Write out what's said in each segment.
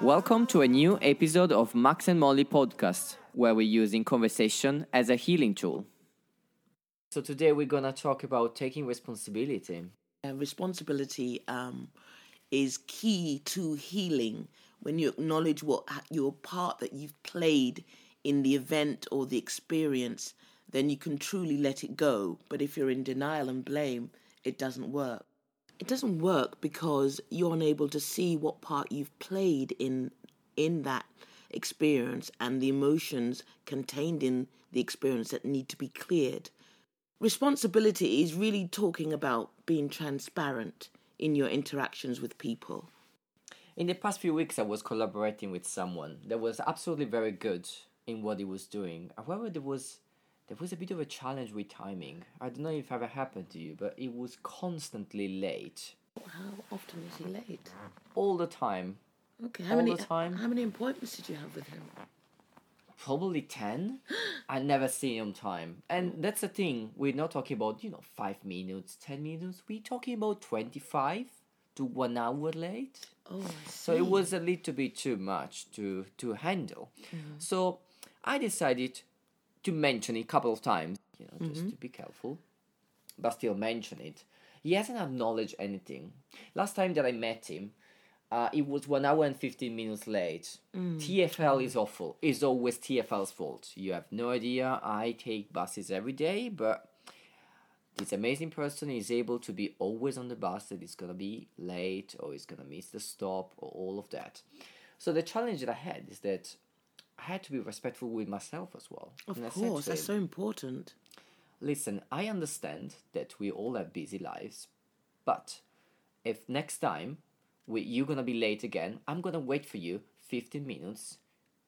Welcome to a new episode of Max and Molly podcast, where we're using conversation as a healing tool. So today we're gonna talk about taking responsibility. Uh, responsibility um, is key to healing when you acknowledge what your part that you've played in the event or the experience then you can truly let it go but if you're in denial and blame it doesn't work it doesn't work because you're unable to see what part you've played in in that experience and the emotions contained in the experience that need to be cleared responsibility is really talking about being transparent in your interactions with people. In the past few weeks, I was collaborating with someone that was absolutely very good in what he was doing. However, there was there was a bit of a challenge with timing. I don't know if it ever happened to you, but it was constantly late. How often is he late? All the time. Okay, how All many the time. how many appointments did you have with him? probably 10 i never see him time and that's the thing we're not talking about you know 5 minutes 10 minutes we're talking about 25 to 1 hour late Oh, so it was a little bit too much to to handle mm-hmm. so i decided to mention it a couple of times you know just to be careful but still mention it he hasn't acknowledged anything last time that i met him uh, it was one hour and 15 minutes late. TFL is awful. It's always TFL's fault. You have no idea. I take buses every day, but this amazing person is able to be always on the bus that is going to be late or is going to miss the stop or all of that. So the challenge that I had is that I had to be respectful with myself as well. Of And course, that's him, so important. listen, I understand that we all have busy lives, but if next time we, you're gonna be late again, I'm gonna wait for you 15 minutes,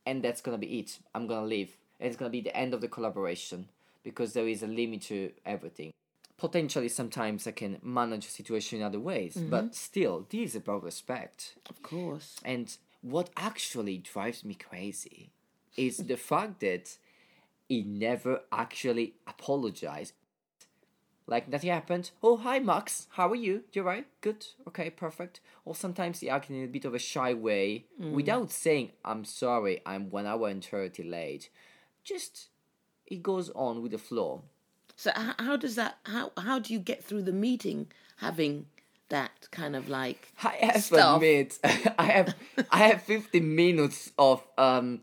and that's gonna be it. I'm gonna leave, and it's gonna be the end of the collaboration because there is a limit to everything. Potentially, sometimes I can manage a situation in other ways, mm-hmm. but still, this is about respect. Of course. And what actually drives me crazy is the fact that he never actually apologized. Like nothing happened. Oh, hi, Max. How are you? You're right? Good. Okay, perfect. Or sometimes he acted in a bit of a shy way without saying, I'm sorry, I'm one hour and 30 late. Just, he goes on with the flow. So how, how does that how how do you get through the meeting having that kind of like I have to stuff? admit, I have I have 15 minutes of um,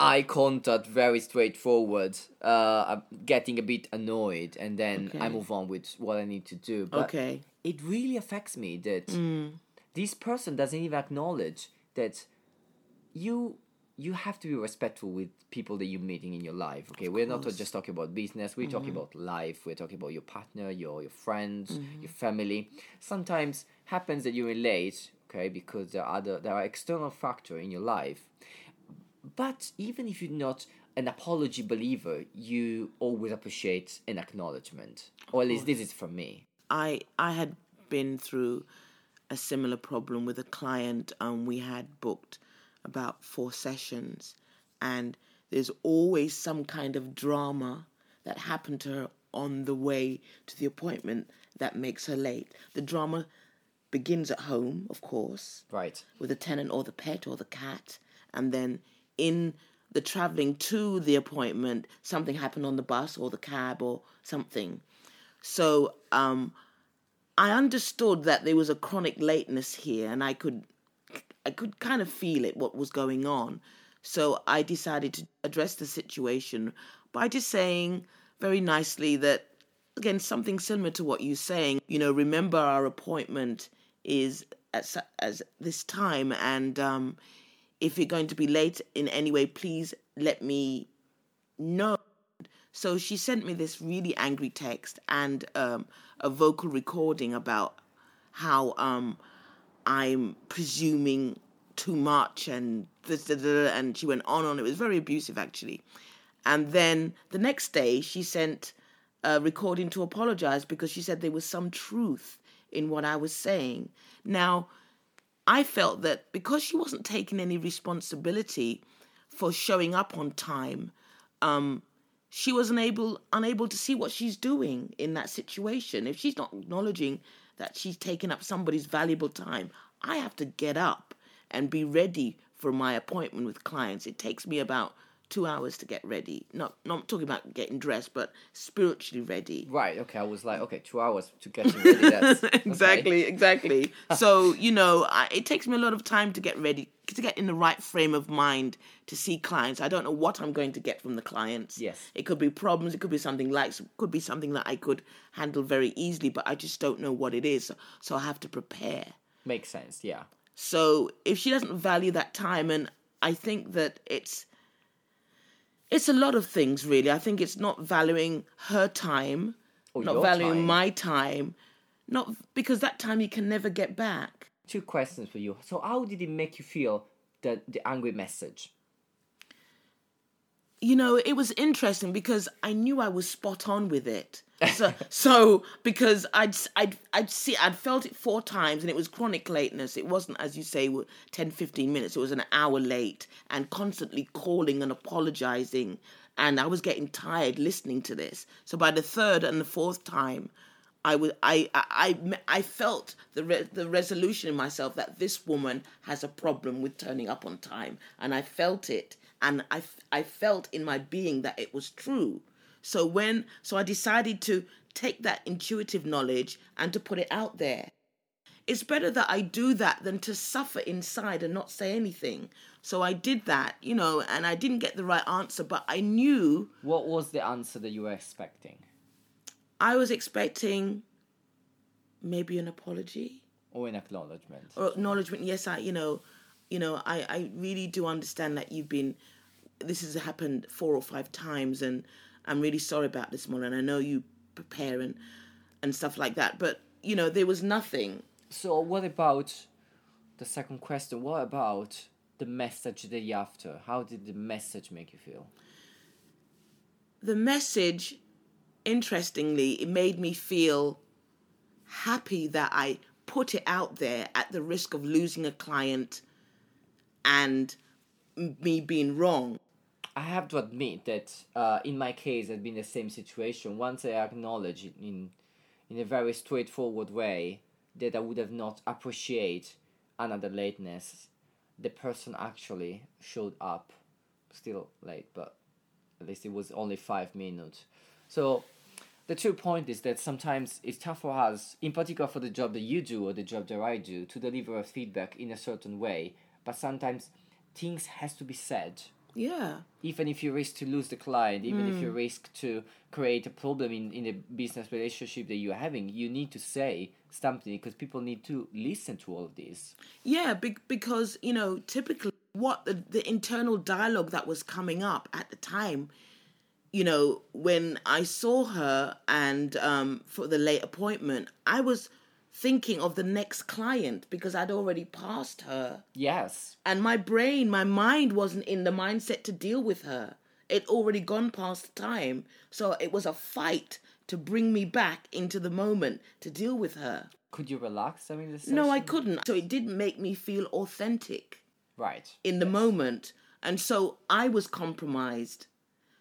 eye contact, very straightforward. Uh, I'm getting a bit annoyed, and then I move on with what I need to do. But Okay. it really affects me that Mm. this person doesn't even acknowledge that you you have to be respectful with people that you're meeting in your life. Okay, we're not just talking about business. We're talking Mm-hmm. about life. We're talking about your partner, your your friends, your family. Sometimes happens that you're late. Okay, because there are other there are external factor in your life. But even if you're not an apology believer, you always appreciate an acknowledgement. Or at least this is for me. I I had been through a similar problem with a client. Um, we had booked about four sessions, and there's always some kind of drama that happened to her on the way to the appointment that makes her late. The drama begins at home, of course, Right. with the tenant or the pet or the cat, and then in the traveling to the appointment, something happened on the bus or the cab or something. So um, I understood that there was a chronic lateness here, and I could, I could kind of feel it what was going on. So I decided to address the situation by just saying very nicely that again something similar to what you're saying. You know, remember our appointment is at as this time, and um, if you're going to be late in any way, please let me know. So she sent me this really angry text and um, a vocal recording about how um, I'm presuming too much and this, da, da, da, and she went on on. It was very abusive actually. And then the next day she sent a recording to apologize because she said there was some truth in what I was saying. Now, I felt that because she wasn't taking any responsibility for showing up on time, um, she was unable unable to see what she's doing in that situation. If she's not acknowledging that she's taking up somebody's valuable time, I have to get up and be ready for my appointment with clients. It takes me about two hours to get ready. Not not talking about getting dressed, but spiritually ready. Right. Okay. I was like, okay, two hours to get ready. That's exactly, okay. exactly. so you know, I, it takes me a lot of time to get ready, to get in the right frame of mind to see clients. I don't know what I'm going to get from the clients. Yes. It could be problems. It could be something like, could be something that I could handle very easily, but I just don't know what it is. So I have to prepare. Makes sense. Yeah. So if she doesn't value that time, and I think that it's it's a lot of things, really. I think it's not valuing her time, or not valuing time. my time, not because that time you can never get back. Two questions for you. So, how did it make you feel the the angry message? You know, it was interesting because I knew I was spot on with it. So, so because I'd I'd I'd see I'd felt it four times and it was chronic lateness. It wasn't as you say 10 15 minutes. It was an hour late and constantly calling and apologizing and I was getting tired listening to this. So by the third and the fourth time I was I I I felt the re- the resolution in myself that this woman has a problem with turning up on time and I felt it and I I felt in my being that it was true so when so I decided to take that intuitive knowledge and to put it out there. It's better that I do that than to suffer inside and not say anything. So I did that, you know, and I didn't get the right answer, but I knew What was the answer that you were expecting? I was expecting maybe an apology or an acknowledgement. Or acknowledgement, yes, I you know, you know, I I really do understand that you've been this has happened four or five times and I'm really sorry about this, Molly, and I know you prepare and and stuff like that. But you know, there was nothing. So what about the second question? What about the message the day after? How did the message make you feel? The message, interestingly, it made me feel happy that I put it out there at the risk of losing a client and me being wrong. I have to admit that uh, in my case, it's been the same situation. Once I acknowledge in in a very straightforward way that I would have not appreciate another lateness, the person actually showed up, still late, but at least it was only five minutes. So the true point is that sometimes it's tough for us, in particular for the job that you do or the job that I do, to deliver a feedback in a certain way. But sometimes things has to be said yeah. Even if you risk to lose the client, even mm. if you hmm. risk to create a problem in, in a business relationship that you're having, you need to say something because people need to listen to all of this. Yeah, be- because, you know, typically what the, the internal dialogue that was coming up at the time, you know, when I saw her and um, for the late appointment, I was thinking of the next client because I'd already passed her. Yes. And my brain, my mind wasn't in the mindset to deal with her. It already gone past time. So it was a fight to bring me back into the moment to deal with her. Could you relax during this No, I couldn't. So it didn't make me feel authentic. Right. In the yes. moment. And so I was compromised.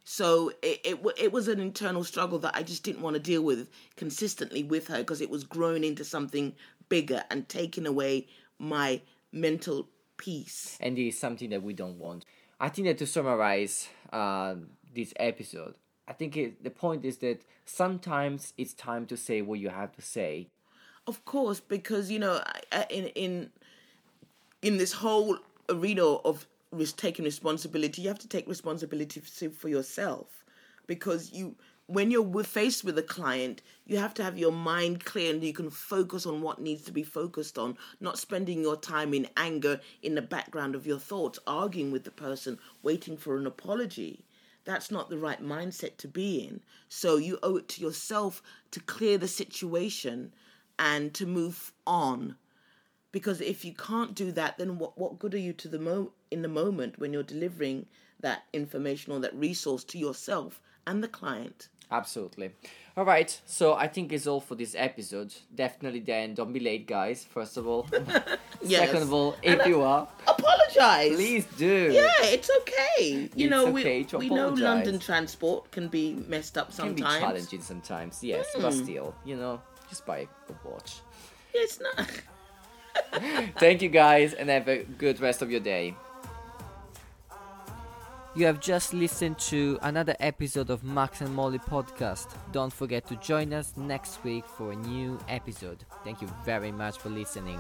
So it, it it was an internal struggle that I just didn't want to deal with consistently with her because it was grown into something bigger and taking away my mental peace. And it is something that we don't want. I think that to summarize uh, this episode, I think it, the point is that sometimes it's time to say what you have to say. Of course, because you know, in in in this whole arena of taking responsibility, you have to take responsibility for yourself because you when you're faced with a client, you have to have your mind clear and you can focus on what needs to be focused on, not spending your time in anger in the background of your thoughts, arguing with the person, waiting for an apology. That's not the right mindset to be in. So you owe it to yourself to clear the situation and to move on because if you can't do that then what, what good are you to the mo in the moment when you're delivering that information or that resource to yourself and the client absolutely All right, so I think it's all for this episode. Definitely, then don't be late, guys. First of all, Yes. second of all, And if I- you are, Apologize. please do. Yeah, it's okay. You It's know, okay we, we know. London transport can be messed up sometimes. can be challenging sometimes, yes, but hmm. still, you know, just buy a watch. It's not. Thank you guys and have a good rest of your day. You have just listened to another episode of Max and Molly podcast. Don't forget to join us next week for a new episode. Thank you very much for listening.